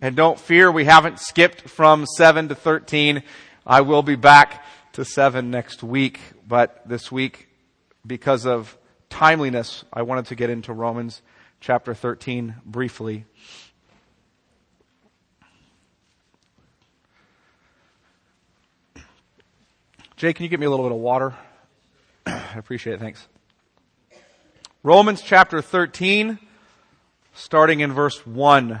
And don't fear, we haven't skipped from 7 to 13. I will be back to 7 next week, but this week, because of timeliness, I wanted to get into Romans chapter 13 briefly. Jay, can you get me a little bit of water? I appreciate it. Thanks. Romans chapter 13, starting in verse 1.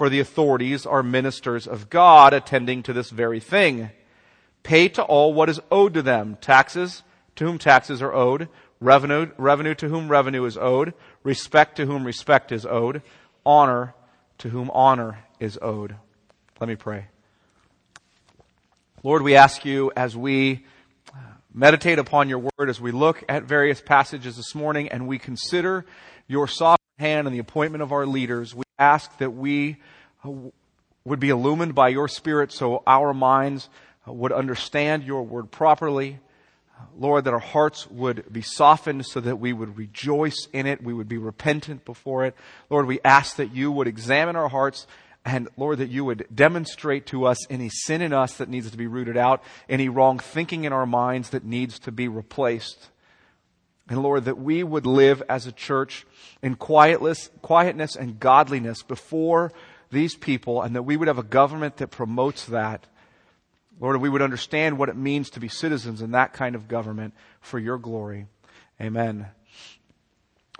for the authorities are ministers of God attending to this very thing. Pay to all what is owed to them, taxes to whom taxes are owed, revenue, revenue to whom revenue is owed, respect to whom respect is owed, honor to whom honor is owed. Let me pray. Lord, we ask you as we meditate upon your word as we look at various passages this morning and we consider your sovereign hand and the appointment of our leaders. We ask that we uh, would be illumined by your spirit so our minds uh, would understand your word properly. Lord, that our hearts would be softened so that we would rejoice in it. We would be repentant before it. Lord, we ask that you would examine our hearts and Lord, that you would demonstrate to us any sin in us that needs to be rooted out, any wrong thinking in our minds that needs to be replaced. And Lord, that we would live as a church in quietness, quietness and godliness before these people, and that we would have a government that promotes that. Lord, we would understand what it means to be citizens in that kind of government for your glory. Amen.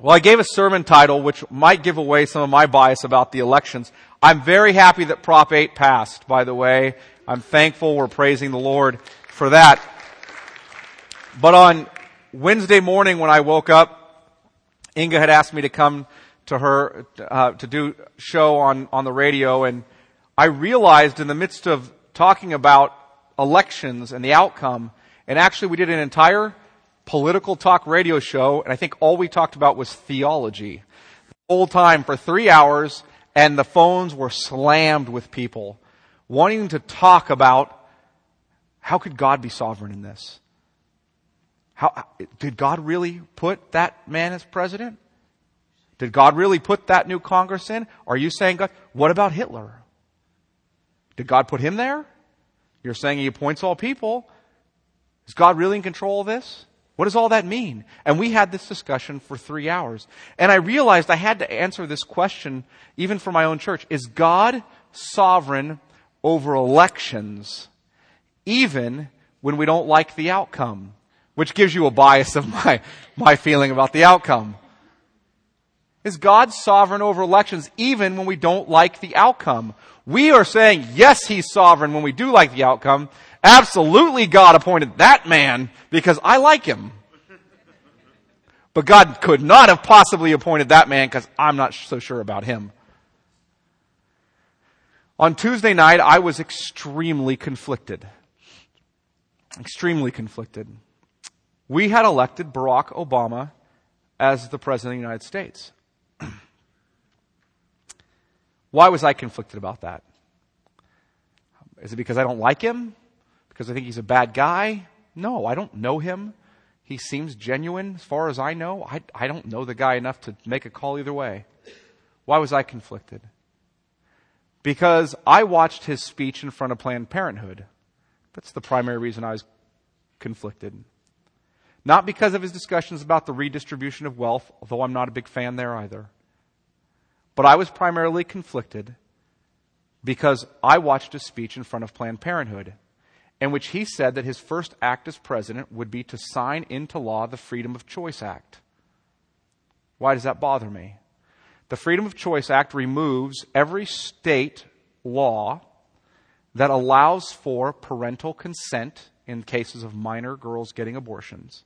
Well, I gave a sermon title which might give away some of my bias about the elections. I'm very happy that Prop 8 passed, by the way. I'm thankful we're praising the Lord for that. But on Wednesday morning when I woke up, Inga had asked me to come to her uh, to do show on on the radio, and I realized in the midst of talking about elections and the outcome, and actually we did an entire political talk radio show, and I think all we talked about was theology. The whole time for three hours, and the phones were slammed with people wanting to talk about how could God be sovereign in this? How, did God really put that man as president? Did God really put that new Congress in? Are you saying God? What about Hitler? Did God put him there? You're saying he appoints all people. Is God really in control of this? What does all that mean? And we had this discussion for three hours. And I realized I had to answer this question even for my own church. Is God sovereign over elections even when we don't like the outcome? Which gives you a bias of my, my feeling about the outcome. Is God sovereign over elections even when we don't like the outcome? We are saying, yes, He's sovereign when we do like the outcome. Absolutely God appointed that man because I like him. But God could not have possibly appointed that man because I'm not so sure about him. On Tuesday night, I was extremely conflicted. Extremely conflicted. We had elected Barack Obama as the President of the United States. Why was I conflicted about that? Is it because I don't like him? because I think he's a bad guy. No, I don't know him. He seems genuine as far as I know. I, I don't know the guy enough to make a call either way. Why was I conflicted? Because I watched his speech in front of Planned Parenthood. That's the primary reason I was conflicted. Not because of his discussions about the redistribution of wealth, although I'm not a big fan there either. But I was primarily conflicted because I watched a speech in front of Planned Parenthood in which he said that his first act as president would be to sign into law the Freedom of Choice Act. Why does that bother me? The Freedom of Choice Act removes every state law that allows for parental consent in cases of minor girls getting abortions.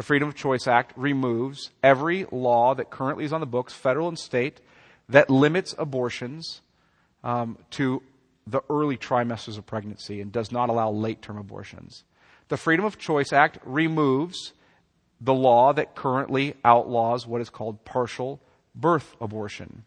The Freedom of Choice Act removes every law that currently is on the books, federal and state, that limits abortions um, to the early trimesters of pregnancy and does not allow late term abortions. The Freedom of Choice Act removes the law that currently outlaws what is called partial birth abortion,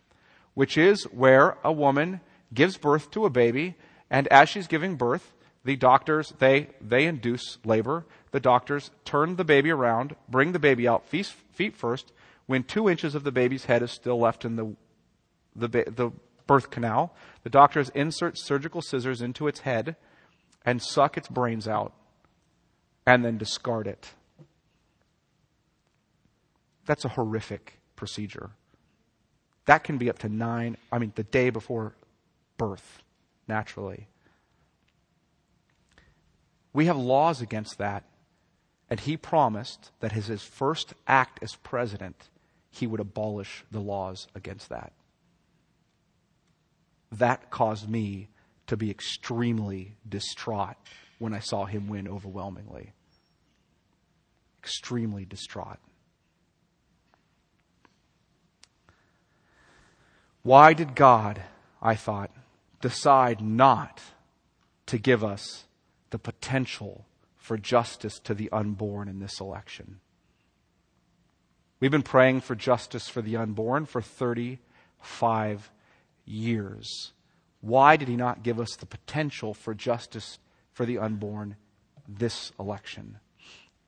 which is where a woman gives birth to a baby and as she's giving birth, the doctors, they, they induce labor. The doctors turn the baby around, bring the baby out feet, first, when two inches of the baby's head is still left in the, the, the birth canal. The doctors insert surgical scissors into its head and suck its brains out and then discard it. That's a horrific procedure. That can be up to nine, I mean, the day before birth, naturally. We have laws against that, and he promised that as his first act as president, he would abolish the laws against that that caused me to be extremely distraught when I saw him win overwhelmingly. Extremely distraught. Why did God, I thought, decide not to give us the potential for justice to the unborn in this election? We've been praying for justice for the unborn for 35 years. Why did he not give us the potential for justice for the unborn this election?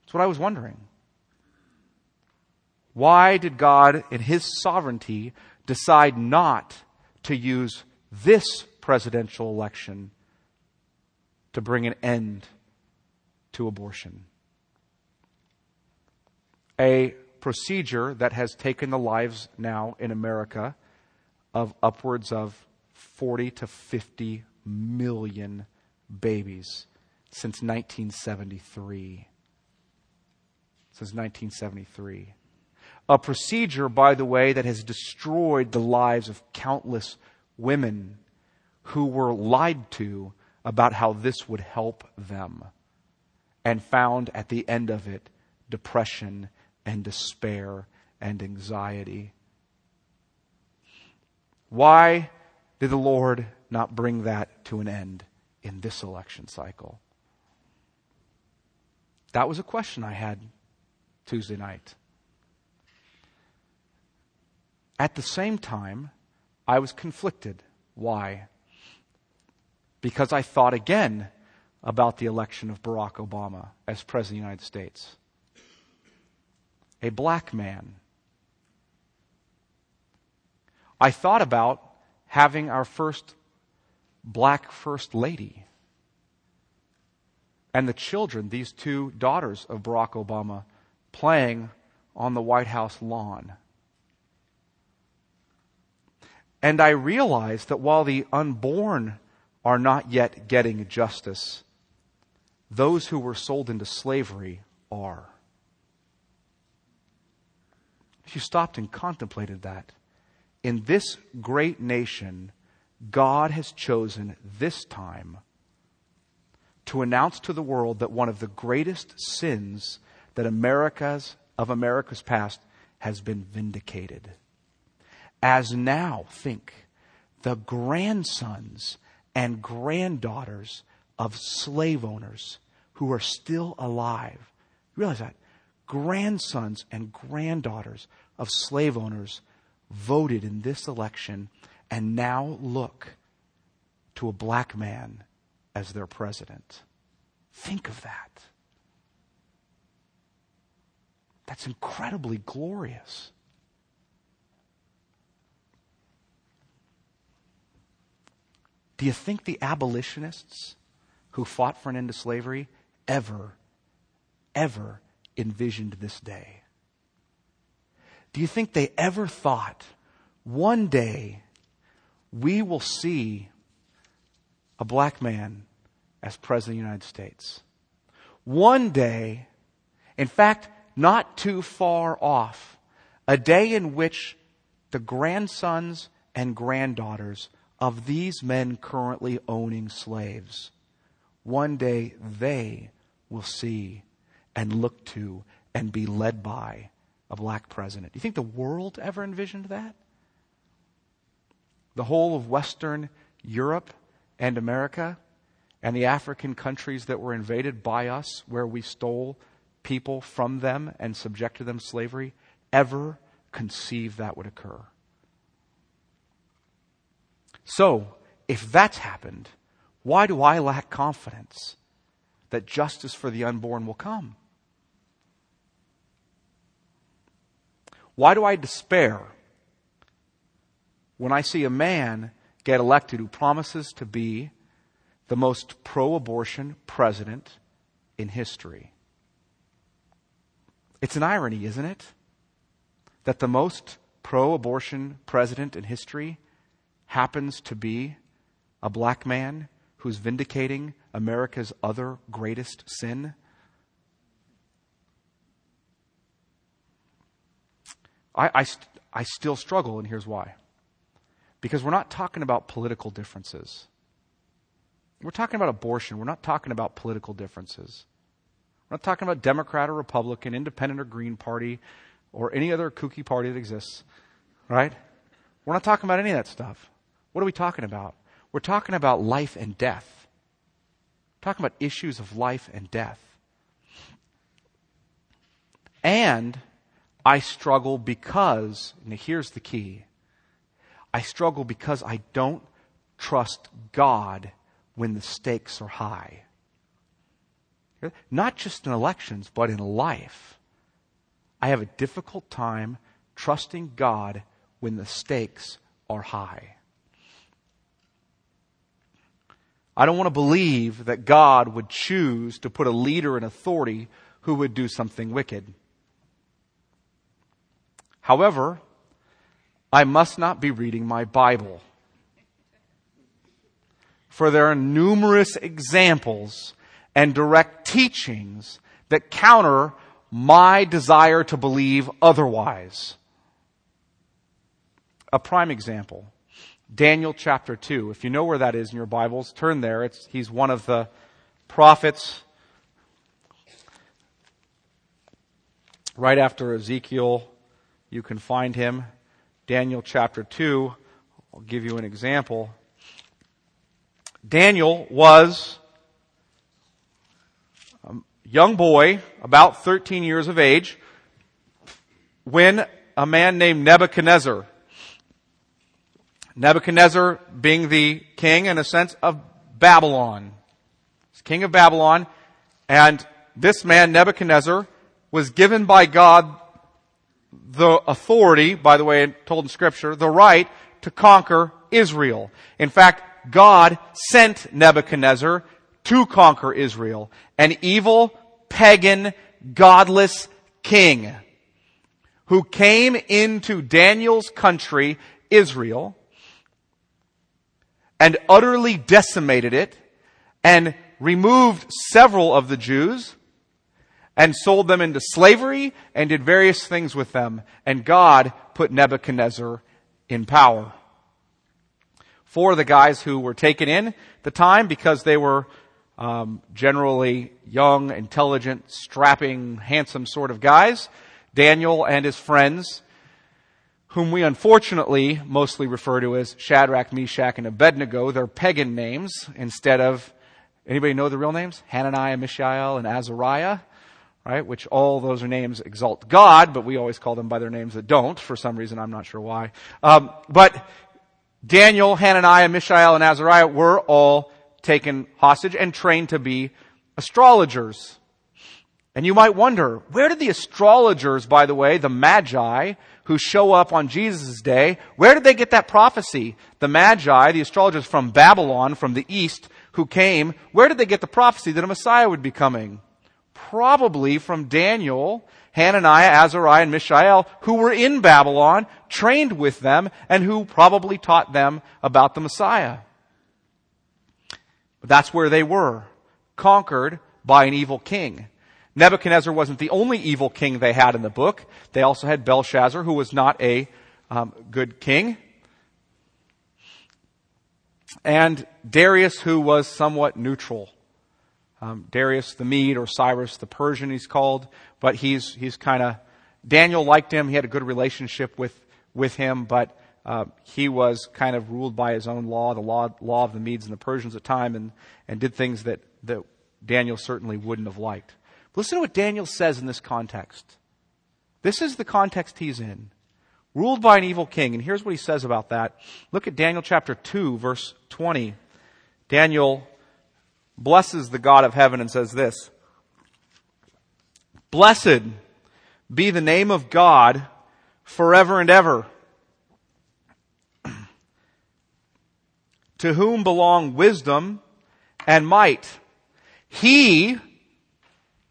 That's what I was wondering. Why did God, in his sovereignty, decide not to use this presidential election to bring an end to abortion? A procedure that has taken the lives now in America of upwards of 40 to 50 million babies since 1973. Since 1973. A procedure, by the way, that has destroyed the lives of countless women who were lied to about how this would help them and found at the end of it depression and despair and anxiety. Why did the Lord not bring that to an end in this election cycle? That was a question I had Tuesday night. At the same time, I was conflicted. Why? Because I thought again about the election of Barack Obama as President of the United States. A black man I thought about having our first black first lady. And the children, these two daughters of Barack Obama, playing on the White House lawn. And I realized that while the unborn are not yet getting justice, those who were sold into slavery are. If you stopped and contemplated that, in this great nation, God has chosen this time to announce to the world that one of the greatest sins that America's of America's past has been vindicated. As now think the grandsons and granddaughters of slave owners who are still alive. Realize that. Grandsons and granddaughters of slave owners voted in this election and now look to a black man as their president. Think of that. That's incredibly glorious. Do you think the abolitionists who fought for an end to slavery ever, ever envisioned this day? Do you think they ever thought one day we will see a black man as President of the United States. One day, in fact, not too far off, a day in which the grandsons and granddaughters of these men currently owning slaves, one day they will see and look to and be led by a black president. Do you think the world ever envisioned that? The whole of Western Europe and America and the African countries that were invaded by us, where we stole people from them and subjected them to slavery, ever conceive that would occur. So, if that's happened, why do I lack confidence that justice for the unborn will come? Why do I despair when I see a man get elected who promises to be the most pro abortion president in history? It's an irony, isn't it? That the most pro abortion president in history happens to be a black man who's vindicating America's other greatest sin? I, I, st- I still struggle, and here's why. Because we're not talking about political differences. We're talking about abortion. We're not talking about political differences. We're not talking about Democrat or Republican, Independent or Green Party, or any other kooky party that exists, right? We're not talking about any of that stuff. What are we talking about? We're talking about life and death. We're talking about issues of life and death. And I struggle because, and here's the key I struggle because I don't trust God when the stakes are high. Not just in elections, but in life. I have a difficult time trusting God when the stakes are high. I don't want to believe that God would choose to put a leader in authority who would do something wicked. However, I must not be reading my Bible. For there are numerous examples and direct teachings that counter my desire to believe otherwise. A prime example Daniel chapter 2. If you know where that is in your Bibles, turn there. It's, he's one of the prophets right after Ezekiel you can find him. Daniel chapter 2. I'll give you an example. Daniel was a young boy, about 13 years of age, when a man named Nebuchadnezzar, Nebuchadnezzar being the king, in a sense, of Babylon, king of Babylon, and this man, Nebuchadnezzar, was given by God the authority, by the way, told in scripture, the right to conquer Israel. In fact, God sent Nebuchadnezzar to conquer Israel, an evil, pagan, godless king who came into Daniel's country, Israel, and utterly decimated it and removed several of the Jews and sold them into slavery and did various things with them. And God put Nebuchadnezzar in power. Four of the guys who were taken in at the time because they were um, generally young, intelligent, strapping, handsome sort of guys. Daniel and his friends, whom we unfortunately mostly refer to as Shadrach, Meshach, and Abednego. They're pagan names instead of, anybody know the real names? Hananiah, Mishael, and Azariah right? Which all those are names exalt God, but we always call them by their names that don't, for some reason, I'm not sure why. Um, but Daniel, Hananiah, Mishael, and Azariah were all taken hostage and trained to be astrologers. And you might wonder, where did the astrologers, by the way, the magi, who show up on Jesus' day, where did they get that prophecy? The magi, the astrologers from Babylon, from the east, who came, where did they get the prophecy that a Messiah would be coming? probably from Daniel, Hananiah, Azariah, and Mishael, who were in Babylon, trained with them, and who probably taught them about the Messiah. But that's where they were, conquered by an evil king. Nebuchadnezzar wasn't the only evil king they had in the book. They also had Belshazzar, who was not a um, good king. And Darius, who was somewhat neutral. Um, Darius the Mede or Cyrus the Persian, he's called, but he's he's kind of Daniel liked him. He had a good relationship with with him, but uh, he was kind of ruled by his own law, the law law of the Medes and the Persians at the time, and and did things that that Daniel certainly wouldn't have liked. Listen to what Daniel says in this context. This is the context he's in. Ruled by an evil king. And here's what he says about that. Look at Daniel chapter 2, verse 20. Daniel blesses the God of heaven and says this Blessed be the name of God forever and ever. to whom belong wisdom and might. He,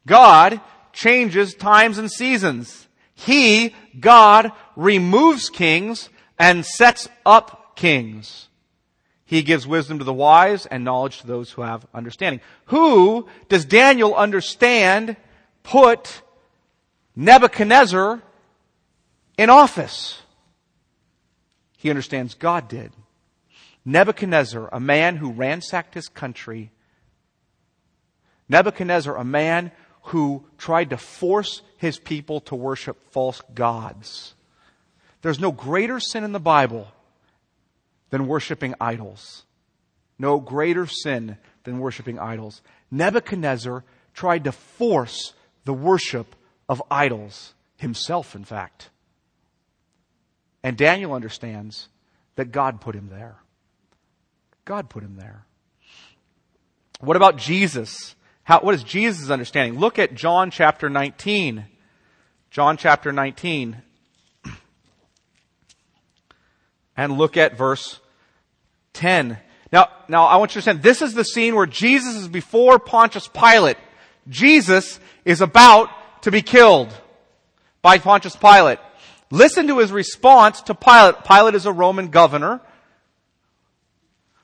God, changes times and seasons. He, God, removes kings and sets up kings. He gives wisdom to the wise and knowledge to those who have understanding. Who does Daniel understand put Nebuchadnezzar in office? He understands God did. Nebuchadnezzar, a man who ransacked his country. Nebuchadnezzar, a man who tried to force his people to worship false gods. There's no greater sin in the Bible than worshiping idols. No greater sin than worshiping idols. Nebuchadnezzar tried to force the worship of idols, himself, in fact. And Daniel understands that God put him there. God put him there. What about Jesus? How, what is Jesus' understanding? Look at John chapter 19. John chapter 19. And look at verse 10. Now, now I want you to understand, this is the scene where Jesus is before Pontius Pilate. Jesus is about to be killed by Pontius Pilate. Listen to his response to Pilate. Pilate is a Roman governor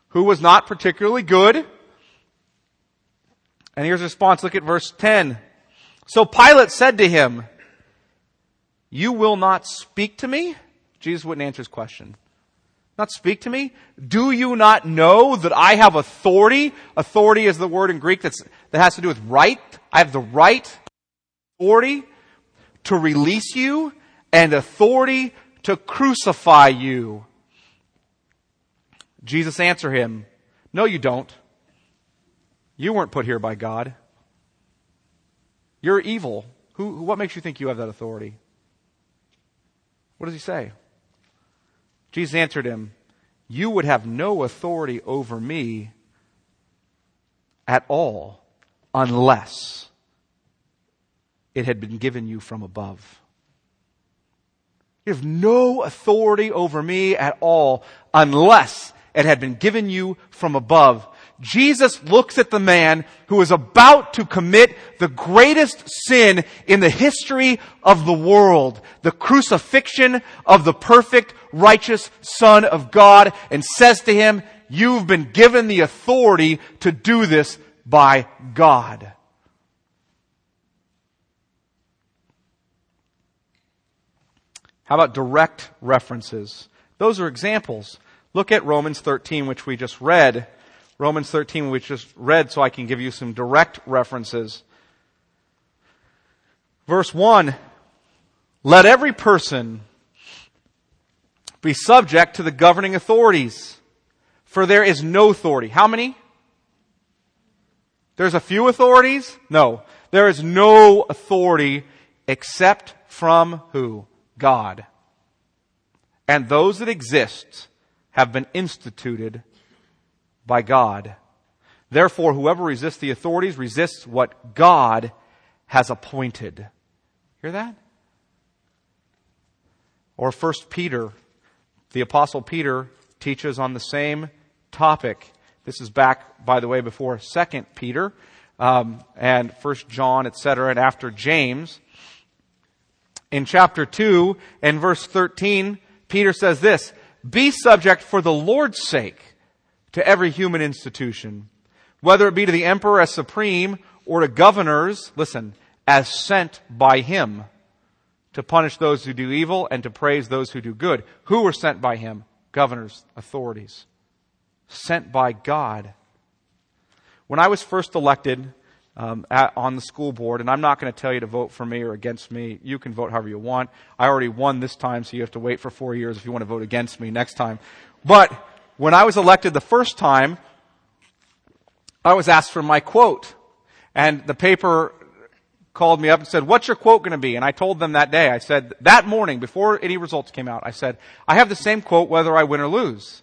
who was not particularly good. And here's response. Look at verse 10. So Pilate said to him, You will not speak to me? Jesus wouldn't answer his question. Not speak to me? Do you not know that I have authority? Authority is the word in Greek that's, that has to do with right. I have the right, authority to release you and authority to crucify you. Jesus answered him, No, you don't. You weren't put here by God. You're evil. Who, what makes you think you have that authority? What does he say? Jesus answered him, You would have no authority over me at all unless it had been given you from above. You have no authority over me at all unless it had been given you from above. Jesus looks at the man who is about to commit the greatest sin in the history of the world, the crucifixion of the perfect, righteous Son of God, and says to him, You've been given the authority to do this by God. How about direct references? Those are examples. Look at Romans 13, which we just read. Romans 13, which just read, so I can give you some direct references. Verse 1 Let every person be subject to the governing authorities, for there is no authority. How many? There's a few authorities? No. There is no authority except from who? God. And those that exist have been instituted by God. Therefore, whoever resists the authorities resists what God has appointed. Hear that? Or First Peter, the apostle Peter teaches on the same topic. This is back, by the way, before Second Peter um, and First John, etc., and after James. In chapter 2 and verse 13, Peter says this, be subject for the Lord's sake to every human institution, whether it be to the emperor as supreme or to governors, listen, as sent by him to punish those who do evil and to praise those who do good. Who were sent by him? Governors, authorities. Sent by God. When I was first elected um, at, on the school board, and I'm not going to tell you to vote for me or against me. You can vote however you want. I already won this time, so you have to wait for four years if you want to vote against me next time. But when I was elected the first time, I was asked for my quote. And the paper called me up and said, what's your quote going to be? And I told them that day, I said, that morning, before any results came out, I said, I have the same quote whether I win or lose.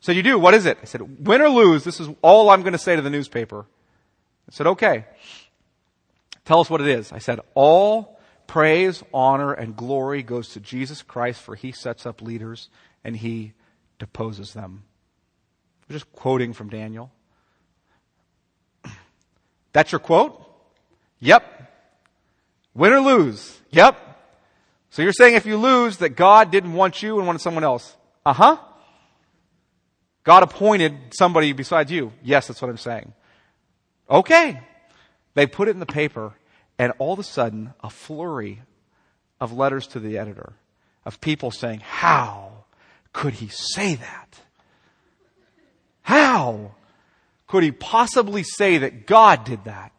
said, you do? What is it? I said, win or lose, this is all I'm going to say to the newspaper. I said, okay. Tell us what it is. I said, all praise, honor, and glory goes to Jesus Christ for he sets up leaders and he deposes them. I'm just quoting from Daniel. That's your quote? Yep. Win or lose? Yep. So you're saying if you lose that God didn't want you and wanted someone else? Uh huh. God appointed somebody besides you. Yes, that's what I'm saying. Okay. They put it in the paper and all of a sudden a flurry of letters to the editor of people saying, how could he say that? How could he possibly say that God did that?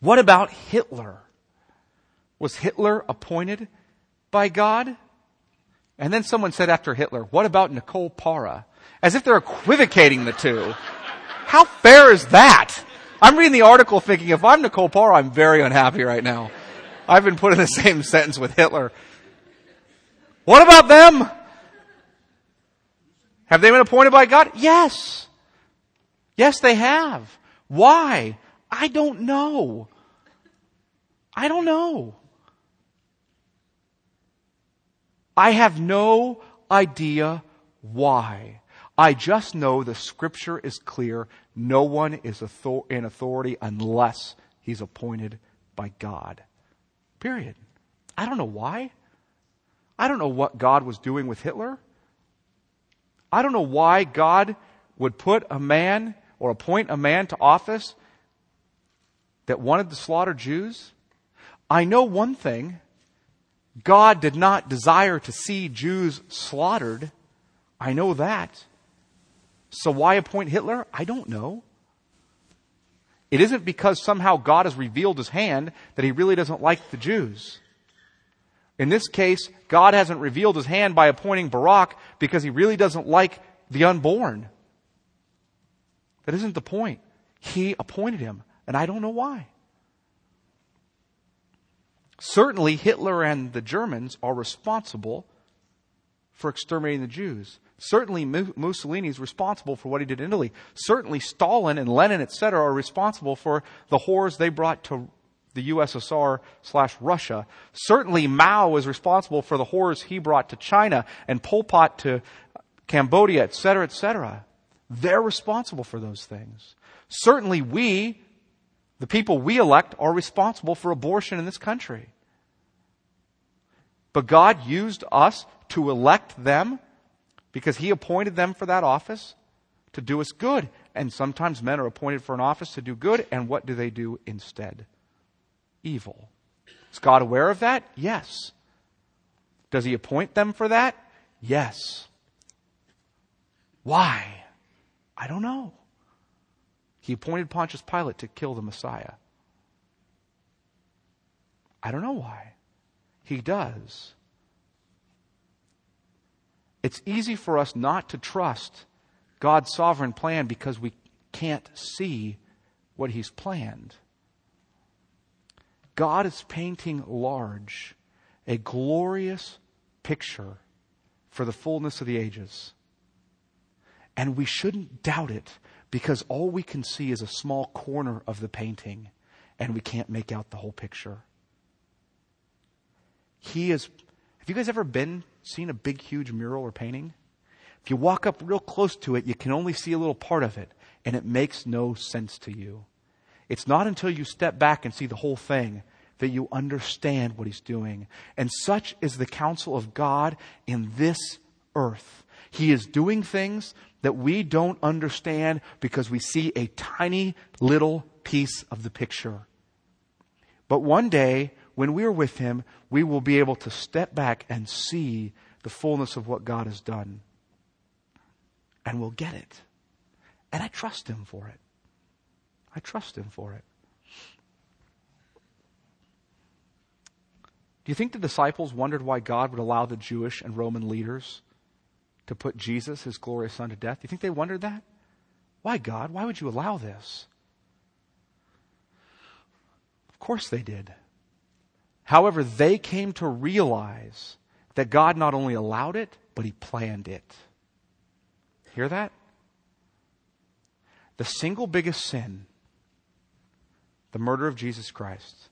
What about Hitler? Was Hitler appointed by God? And then someone said after Hitler, what about Nicole Parra? As if they're equivocating the two. How fair is that? I'm reading the article thinking if I'm Nicole Parra, I'm very unhappy right now. I've been put in the same sentence with Hitler. What about them? Have they been appointed by God? Yes. Yes, they have. Why? I don't know. I don't know. I have no idea why. I just know the scripture is clear. No one is in authority unless he's appointed by God. Period. I don't know why. I don't know what God was doing with Hitler. I don't know why God would put a man or appoint a man to office that wanted to slaughter Jews? I know one thing. God did not desire to see Jews slaughtered. I know that. So why appoint Hitler? I don't know. It isn't because somehow God has revealed his hand that he really doesn't like the Jews. In this case, God hasn't revealed his hand by appointing Barack because he really doesn't like the unborn. That isn't the point. He appointed him, and I don't know why. Certainly, Hitler and the Germans are responsible for exterminating the Jews. Certainly, Mussolini is responsible for what he did in Italy. Certainly, Stalin and Lenin, etc., are responsible for the horrors they brought to the USSR slash Russia. Certainly, Mao is responsible for the horrors he brought to China and Pol Pot to Cambodia, etc., etc. They're responsible for those things. Certainly, we, the people we elect, are responsible for abortion in this country. But God used us to elect them because He appointed them for that office to do us good. And sometimes men are appointed for an office to do good, and what do they do instead? Evil. Is God aware of that? Yes. Does He appoint them for that? Yes. Why? I don't know. He appointed Pontius Pilate to kill the Messiah. I don't know why. He does. It's easy for us not to trust God's sovereign plan because we can't see what He's planned. God is painting large a glorious picture for the fullness of the ages. And we shouldn't doubt it because all we can see is a small corner of the painting and we can't make out the whole picture. He is. Have you guys ever been, seen a big, huge mural or painting? If you walk up real close to it, you can only see a little part of it, and it makes no sense to you. It's not until you step back and see the whole thing that you understand what he's doing. And such is the counsel of God in this earth. He is doing things that we don't understand because we see a tiny little piece of the picture. But one day, when we are with him, we will be able to step back and see the fullness of what God has done. And we'll get it. And I trust him for it. I trust him for it. Do you think the disciples wondered why God would allow the Jewish and Roman leaders to put Jesus, his glorious son, to death? Do you think they wondered that? Why, God? Why would you allow this? Of course they did. However, they came to realize that God not only allowed it, but he planned it. Hear that? The single biggest sin, the murder of Jesus Christ,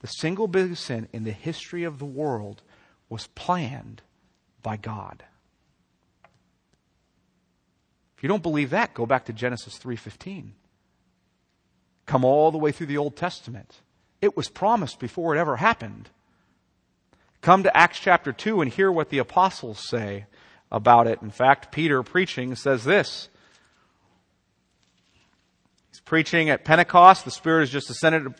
the single biggest sin in the history of the world was planned by God. If you don't believe that, go back to Genesis 3:15. Come all the way through the Old Testament. It was promised before it ever happened. Come to Acts chapter 2 and hear what the apostles say about it. In fact, Peter preaching says this. Preaching at Pentecost. The Spirit has just descended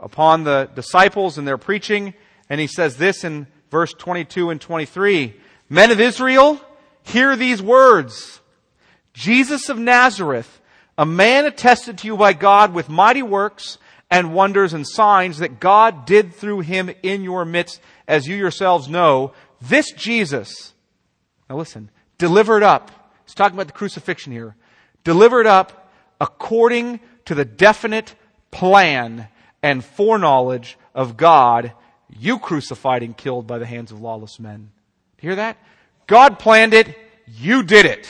upon the disciples and they're preaching. And he says this in verse 22 and 23. Men of Israel, hear these words. Jesus of Nazareth, a man attested to you by God with mighty works and wonders and signs that God did through him in your midst, as you yourselves know. This Jesus, now listen, delivered up, he's talking about the crucifixion here, delivered up according to the definite plan and foreknowledge of God, you crucified and killed by the hands of lawless men. Hear that? God planned it, you did it.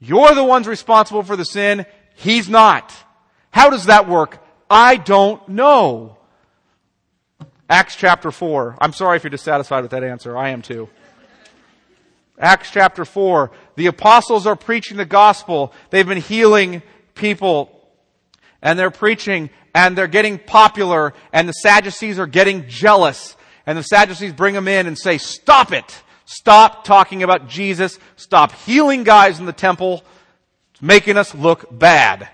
You're the ones responsible for the sin, He's not. How does that work? I don't know. Acts chapter 4. I'm sorry if you're dissatisfied with that answer. I am too. Acts chapter 4. The apostles are preaching the gospel. They've been healing people. And they're preaching and they're getting popular and the Sadducees are getting jealous. And the Sadducees bring them in and say, stop it. Stop talking about Jesus. Stop healing guys in the temple. It's making us look bad.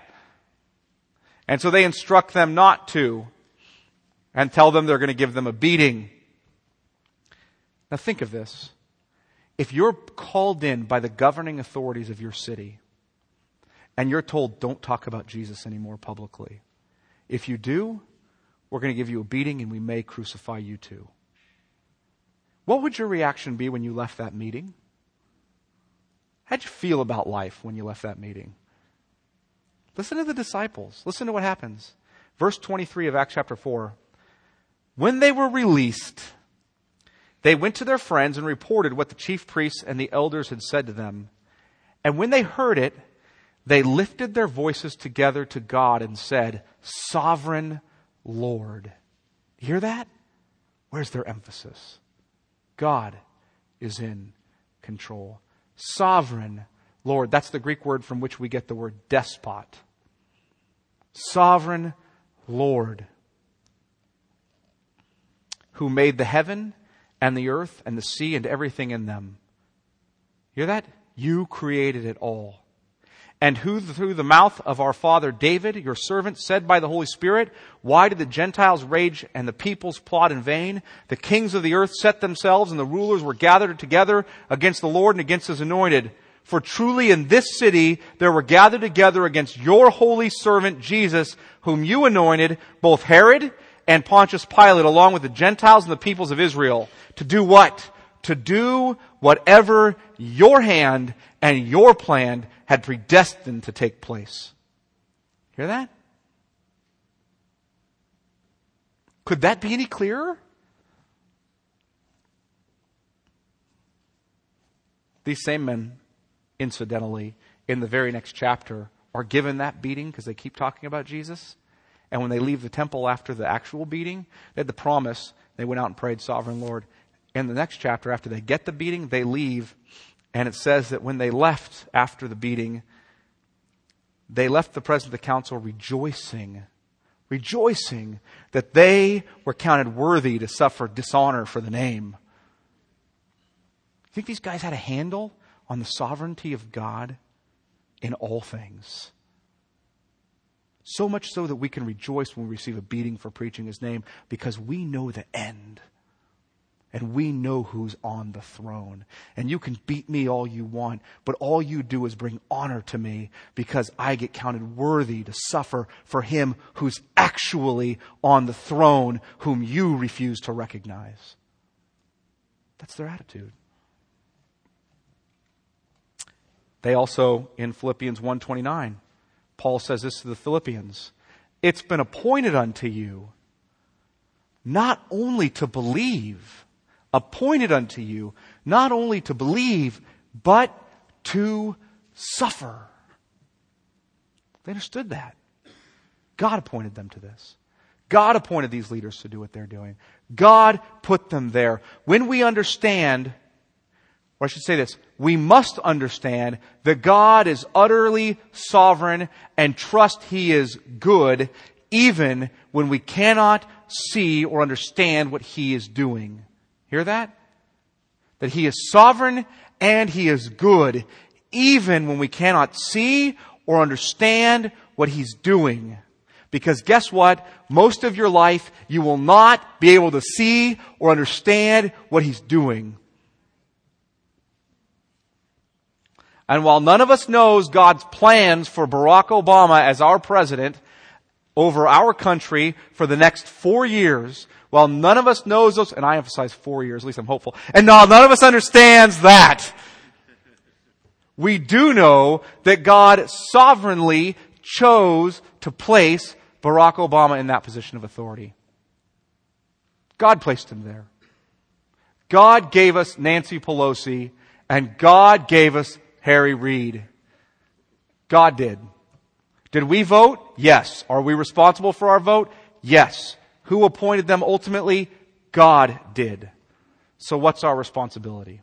And so they instruct them not to and tell them they're going to give them a beating. Now think of this. If you're called in by the governing authorities of your city and you're told don't talk about Jesus anymore publicly, if you do, we're going to give you a beating and we may crucify you too. What would your reaction be when you left that meeting? How'd you feel about life when you left that meeting? Listen to the disciples. Listen to what happens. Verse 23 of Acts chapter 4. When they were released, they went to their friends and reported what the chief priests and the elders had said to them. And when they heard it, they lifted their voices together to God and said, Sovereign Lord. You hear that? Where's their emphasis? God is in control. Sovereign Lord. That's the Greek word from which we get the word despot. Sovereign Lord. Who made the heaven and the earth and the sea and everything in them. Hear that? You created it all and who through the mouth of our father David, your servant, said by the Holy Spirit, Why did the Gentiles rage and the peoples plot in vain? The kings of the earth set themselves and the rulers were gathered together against the Lord and against his anointed. For truly in this city there were gathered together against your holy servant Jesus, whom you anointed, both Herod and Pontius Pilate, along with the Gentiles and the peoples of Israel, to do what? To do whatever your hand and your plan had predestined to take place. Hear that? Could that be any clearer? These same men, incidentally, in the very next chapter, are given that beating because they keep talking about Jesus. And when they leave the temple after the actual beating, they had the promise. They went out and prayed, Sovereign Lord. In the next chapter, after they get the beating, they leave and it says that when they left after the beating, they left the presence of the council rejoicing, rejoicing that they were counted worthy to suffer dishonor for the name. You think these guys had a handle on the sovereignty of God in all things? So much so that we can rejoice when we receive a beating for preaching his name because we know the end. And we know who's on the throne. And you can beat me all you want, but all you do is bring honor to me because I get counted worthy to suffer for him who's actually on the throne, whom you refuse to recognize. That's their attitude. They also, in Philippians 129, Paul says this to the Philippians. It's been appointed unto you not only to believe, appointed unto you not only to believe, but to suffer. They understood that. God appointed them to this. God appointed these leaders to do what they're doing. God put them there. When we understand or I should say this, we must understand that God is utterly sovereign and trust He is good even when we cannot see or understand what He is doing. Hear that? That He is sovereign and He is good even when we cannot see or understand what He's doing. Because guess what? Most of your life you will not be able to see or understand what He's doing. And while none of us knows God's plans for Barack Obama as our president over our country for the next four years, while none of us knows those, and I emphasize four years, at least I'm hopeful, and none of us understands that, we do know that God sovereignly chose to place Barack Obama in that position of authority. God placed him there. God gave us Nancy Pelosi, and God gave us Harry Reid. God did. Did we vote? Yes. Are we responsible for our vote? Yes. Who appointed them ultimately? God did. So what's our responsibility?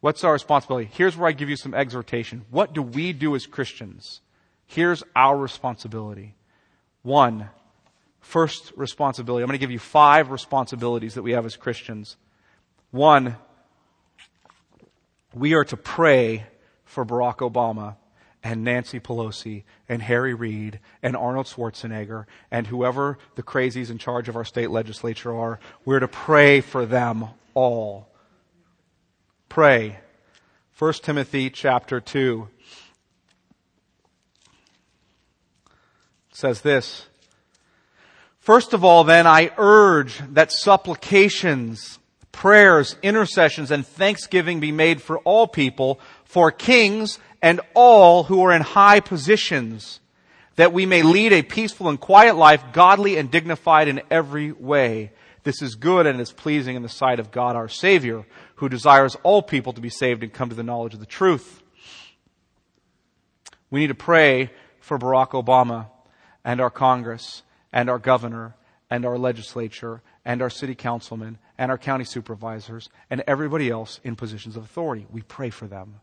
What's our responsibility? Here's where I give you some exhortation. What do we do as Christians? Here's our responsibility. One, first responsibility. I'm going to give you five responsibilities that we have as Christians. One, we are to pray for Barack Obama and Nancy Pelosi and Harry Reid and Arnold Schwarzenegger and whoever the crazies in charge of our state legislature are. We're to pray for them all. Pray. 1 Timothy chapter 2 says this. First of all, then, I urge that supplications, prayers, intercessions, and thanksgiving be made for all people, for kings and all who are in high positions, that we may lead a peaceful and quiet life, godly and dignified in every way. This is good and is pleasing in the sight of God our Savior, who desires all people to be saved and come to the knowledge of the truth. We need to pray for Barack Obama and our Congress and our governor and our legislature and our city councilmen and our county supervisors and everybody else in positions of authority. We pray for them.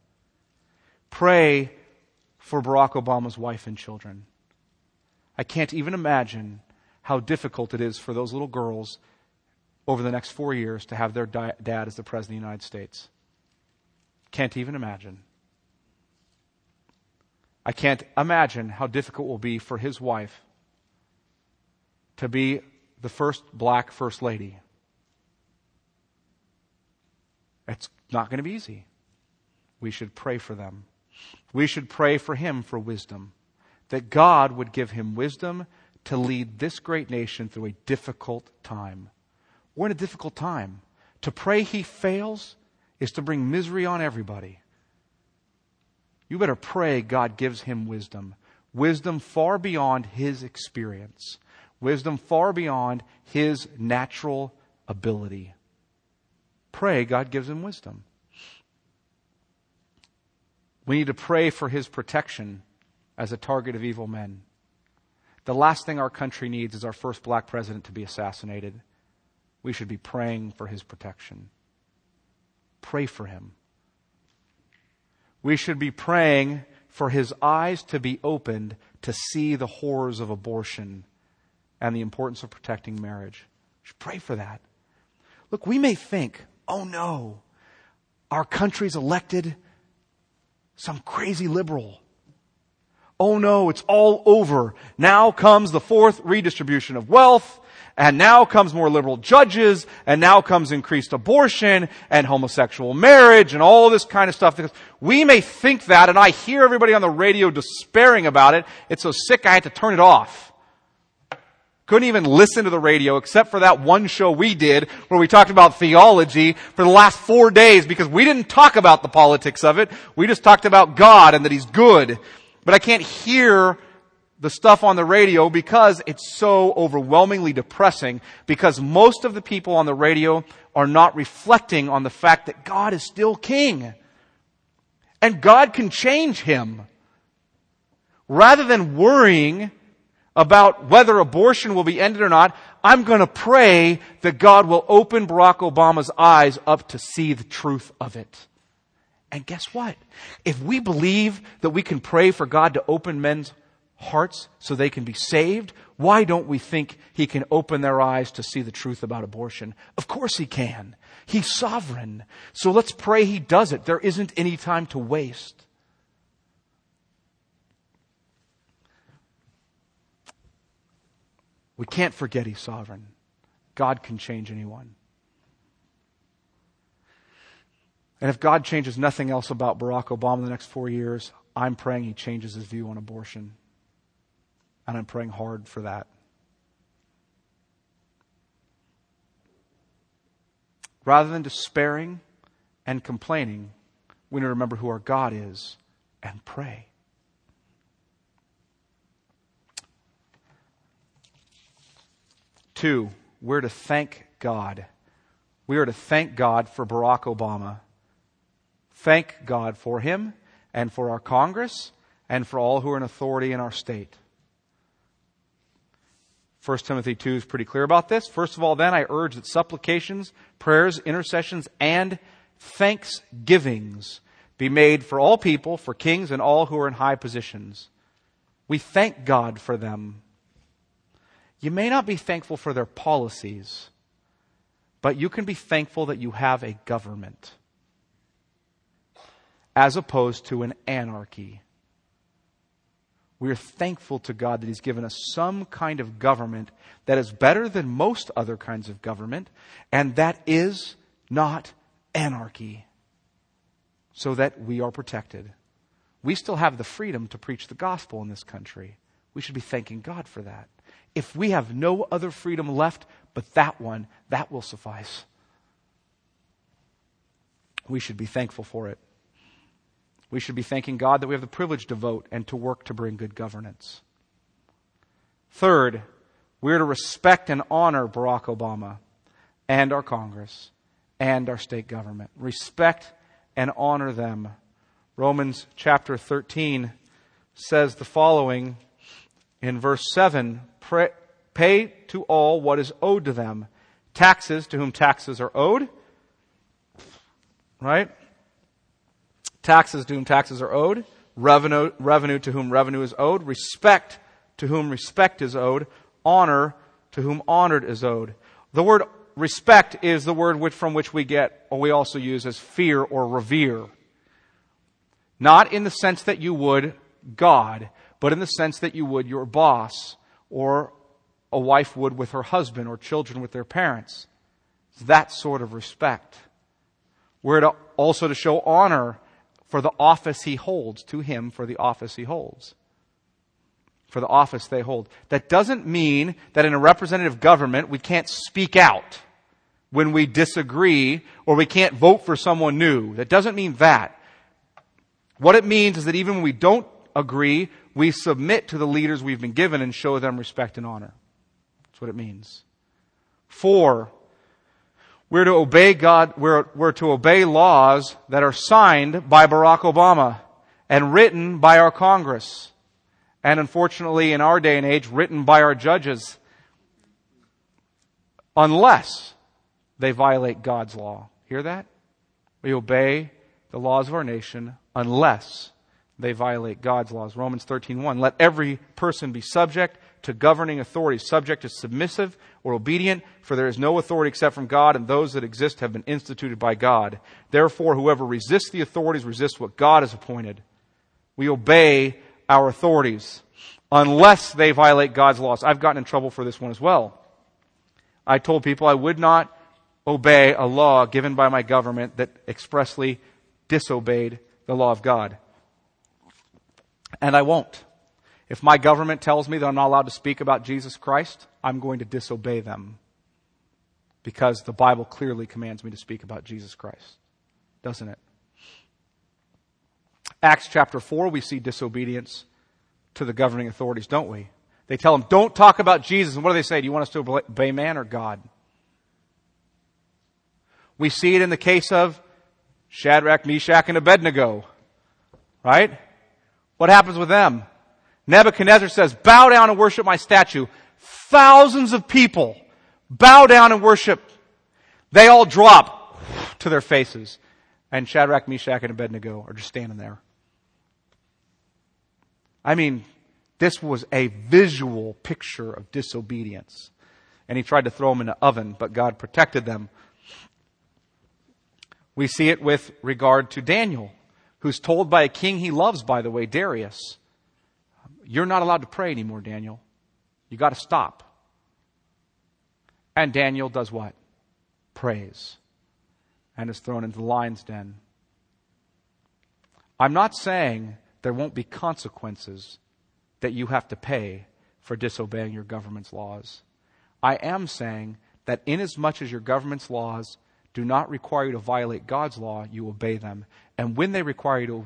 Pray for Barack Obama's wife and children. I can't even imagine how difficult it is for those little girls over the next four years to have their dad as the President of the United States. Can't even imagine. I can't imagine how difficult it will be for his wife to be the first black first lady. It's not going to be easy. We should pray for them. We should pray for him for wisdom, that God would give him wisdom to lead this great nation through a difficult time. We're in a difficult time. To pray he fails is to bring misery on everybody. You better pray God gives him wisdom. Wisdom far beyond his experience. Wisdom far beyond his natural ability. Pray God gives him wisdom. We need to pray for his protection as a target of evil men. The last thing our country needs is our first black president to be assassinated. We should be praying for his protection. Pray for him. We should be praying for his eyes to be opened to see the horrors of abortion and the importance of protecting marriage. We should pray for that. Look, we may think, oh no, our country's elected some crazy liberal. Oh no, it's all over. Now comes the fourth redistribution of wealth, and now comes more liberal judges, and now comes increased abortion, and homosexual marriage, and all this kind of stuff. We may think that, and I hear everybody on the radio despairing about it. It's so sick I had to turn it off. Couldn't even listen to the radio except for that one show we did where we talked about theology for the last four days because we didn't talk about the politics of it. We just talked about God and that He's good. But I can't hear the stuff on the radio because it's so overwhelmingly depressing because most of the people on the radio are not reflecting on the fact that God is still king. And God can change him. Rather than worrying about whether abortion will be ended or not, I'm going to pray that God will open Barack Obama's eyes up to see the truth of it. And guess what? If we believe that we can pray for God to open men's hearts so they can be saved, why don't we think He can open their eyes to see the truth about abortion? Of course He can. He's sovereign. So let's pray He does it. There isn't any time to waste. We can't forget He's sovereign. God can change anyone. And if God changes nothing else about Barack Obama in the next four years, I'm praying He changes His view on abortion. And I'm praying hard for that. Rather than despairing and complaining, we need to remember who our God is and pray. Two, we're to thank God. We are to thank God for Barack Obama. Thank God for him and for our Congress and for all who are in authority in our state. 1 Timothy 2 is pretty clear about this. First of all, then, I urge that supplications, prayers, intercessions, and thanksgivings be made for all people, for kings, and all who are in high positions. We thank God for them. You may not be thankful for their policies, but you can be thankful that you have a government as opposed to an anarchy. We are thankful to God that He's given us some kind of government that is better than most other kinds of government, and that is not anarchy, so that we are protected. We still have the freedom to preach the gospel in this country. We should be thanking God for that. If we have no other freedom left but that one, that will suffice. We should be thankful for it. We should be thanking God that we have the privilege to vote and to work to bring good governance. Third, we're to respect and honor Barack Obama and our Congress and our state government. Respect and honor them. Romans chapter 13 says the following in verse 7 Pray, Pay to all what is owed to them taxes to whom taxes are owed. Right? Taxes to whom taxes are owed. Revenue, revenue to whom revenue is owed. Respect to whom respect is owed. Honor to whom honored is owed. The word respect is the word which, from which we get, or we also use as fear or revere. Not in the sense that you would God, but in the sense that you would your boss or a wife would with her husband or children with their parents. It's that sort of respect. We're to also to show honor for the office he holds, to him for the office he holds. For the office they hold. That doesn't mean that in a representative government we can't speak out when we disagree or we can't vote for someone new. That doesn't mean that. What it means is that even when we don't agree, we submit to the leaders we've been given and show them respect and honor. That's what it means. Four, we're to obey God, we're, we're to obey laws that are signed by Barack Obama and written by our Congress. And unfortunately, in our day and age, written by our judges. Unless they violate God's law. Hear that? We obey the laws of our nation unless they violate God's laws. Romans 13:1 Let every person be subject to governing authorities, subject to submissive or obedient, for there is no authority except from God, and those that exist have been instituted by God. Therefore, whoever resists the authorities resists what God has appointed. We obey our authorities unless they violate God's laws. I've gotten in trouble for this one as well. I told people I would not obey a law given by my government that expressly disobeyed the law of God. And I won't. If my government tells me that I'm not allowed to speak about Jesus Christ, I'm going to disobey them. Because the Bible clearly commands me to speak about Jesus Christ. Doesn't it? Acts chapter 4, we see disobedience to the governing authorities, don't we? They tell them, don't talk about Jesus. And what do they say? Do you want us to obey man or God? We see it in the case of Shadrach, Meshach, and Abednego. Right? What happens with them? Nebuchadnezzar says, bow down and worship my statue. Thousands of people bow down and worship. They all drop to their faces. And Shadrach, Meshach, and Abednego are just standing there. I mean, this was a visual picture of disobedience. And he tried to throw them in the oven, but God protected them. We see it with regard to Daniel, who's told by a king he loves, by the way, Darius, you're not allowed to pray anymore, Daniel. You got to stop. And Daniel does what? Prays. And is thrown into the lion's den. I'm not saying there won't be consequences that you have to pay for disobeying your government's laws. I am saying that inasmuch as your government's laws do not require you to violate God's law, you obey them. And when they require you to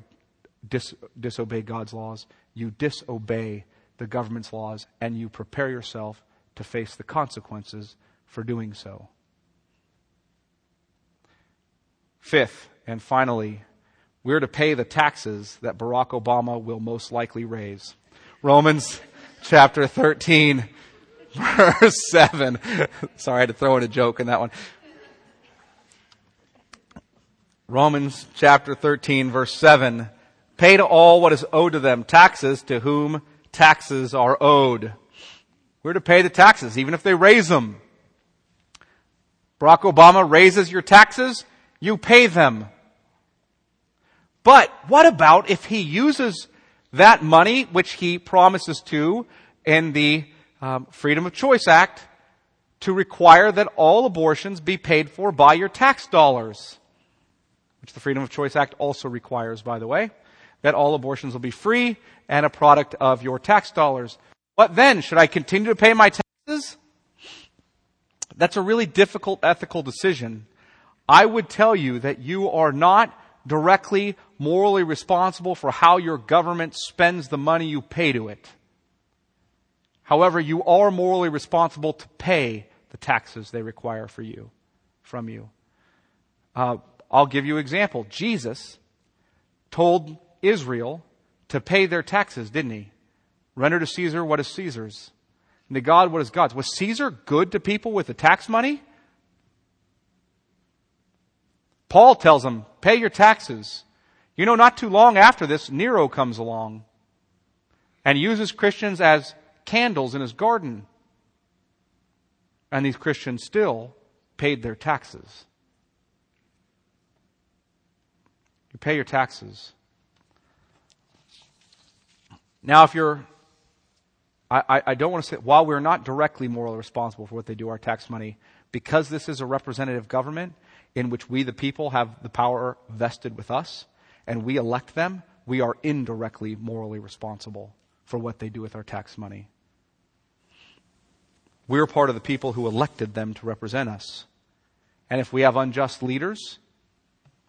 dis- disobey God's laws, you disobey the government's laws and you prepare yourself to face the consequences for doing so. Fifth, and finally, we're to pay the taxes that Barack Obama will most likely raise. Romans chapter 13, verse 7. Sorry, I had to throw in a joke in that one. Romans chapter 13, verse 7 Pay to all what is owed to them, taxes to whom taxes are owed. We're to pay the taxes, even if they raise them. Barack Obama raises your taxes, you pay them. But what about if he uses that money, which he promises to in the um, Freedom of Choice Act, to require that all abortions be paid for by your tax dollars? Which the Freedom of Choice Act also requires, by the way that all abortions will be free and a product of your tax dollars. What then? Should I continue to pay my taxes? That's a really difficult ethical decision. I would tell you that you are not directly morally responsible for how your government spends the money you pay to it. However, you are morally responsible to pay the taxes they require for you, from you. Uh, I'll give you an example. Jesus told Israel to pay their taxes, didn't he? Render to Caesar what is Caesar's, and to God what is God's. Was Caesar good to people with the tax money? Paul tells them, pay your taxes. You know, not too long after this, Nero comes along and uses Christians as candles in his garden. And these Christians still paid their taxes. You pay your taxes. Now, if you're, I, I don't want to say, while we're not directly morally responsible for what they do our tax money, because this is a representative government in which we, the people, have the power vested with us, and we elect them, we are indirectly morally responsible for what they do with our tax money. We're part of the people who elected them to represent us. And if we have unjust leaders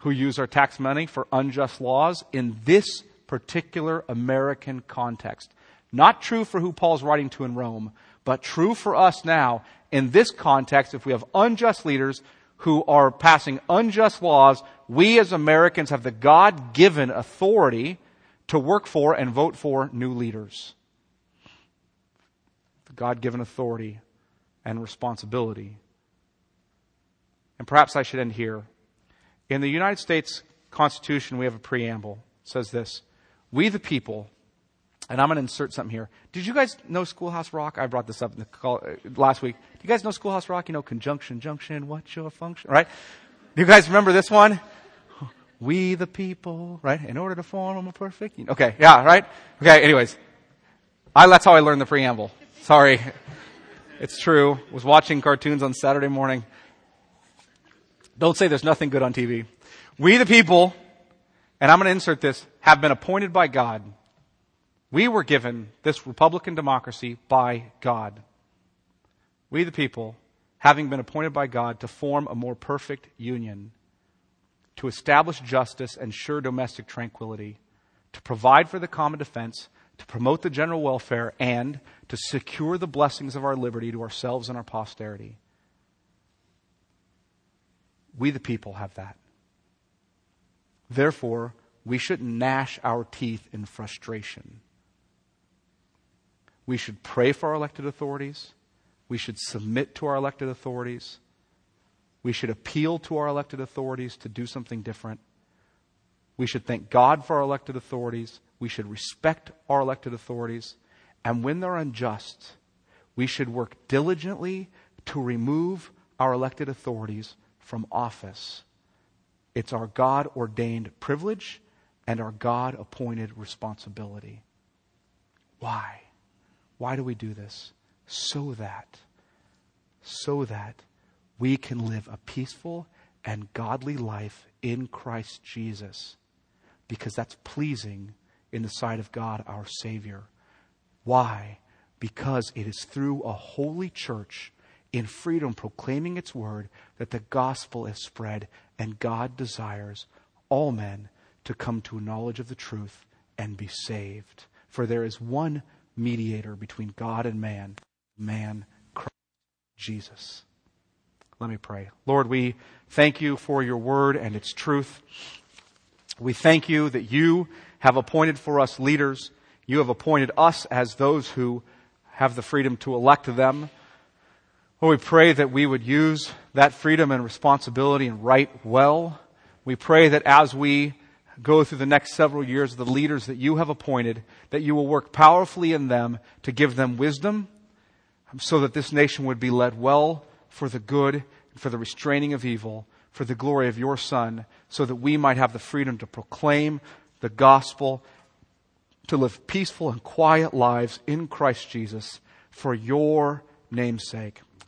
who use our tax money for unjust laws in this particular American context. Not true for who Paul's writing to in Rome, but true for us now in this context if we have unjust leaders who are passing unjust laws, we as Americans have the God given authority to work for and vote for new leaders. The God given authority and responsibility. And perhaps I should end here. In the United States Constitution, we have a preamble. It says this We the people, and I'm going to insert something here. Did you guys know Schoolhouse Rock? I brought this up call, uh, last week. Do you guys know Schoolhouse Rock? You know, conjunction, junction, what's your function, right? Do you guys remember this one? We the people, right? In order to form a perfect. Okay, yeah, right? Okay, anyways. I, that's how I learned the preamble. Sorry. It's true. Was watching cartoons on Saturday morning. Don't say there's nothing good on TV. We the people, and I'm going to insert this, have been appointed by God. We were given this Republican democracy by God. We the people, having been appointed by God to form a more perfect union, to establish justice and sure domestic tranquility, to provide for the common defense, to promote the general welfare, and to secure the blessings of our liberty to ourselves and our posterity. We, the people, have that. Therefore, we shouldn't gnash our teeth in frustration. We should pray for our elected authorities. We should submit to our elected authorities. We should appeal to our elected authorities to do something different. We should thank God for our elected authorities. We should respect our elected authorities. And when they're unjust, we should work diligently to remove our elected authorities from office. It's our God ordained privilege and our God appointed responsibility. Why? Why do we do this? So that, so that we can live a peaceful and godly life in Christ Jesus because that's pleasing in the sight of God our Savior. Why? Because it is through a holy church in freedom proclaiming its word that the gospel is spread and God desires all men to come to a knowledge of the truth and be saved. For there is one mediator between God and man, man Christ Jesus. Let me pray. Lord, we thank you for your word and its truth. We thank you that you have appointed for us leaders. You have appointed us as those who have the freedom to elect them. Lord, we pray that we would use that freedom and responsibility and right well. We pray that as we go through the next several years, the leaders that you have appointed, that you will work powerfully in them to give them wisdom um, so that this nation would be led well for the good and for the restraining of evil, for the glory of your Son, so that we might have the freedom to proclaim the gospel, to live peaceful and quiet lives in Christ Jesus for your name's sake.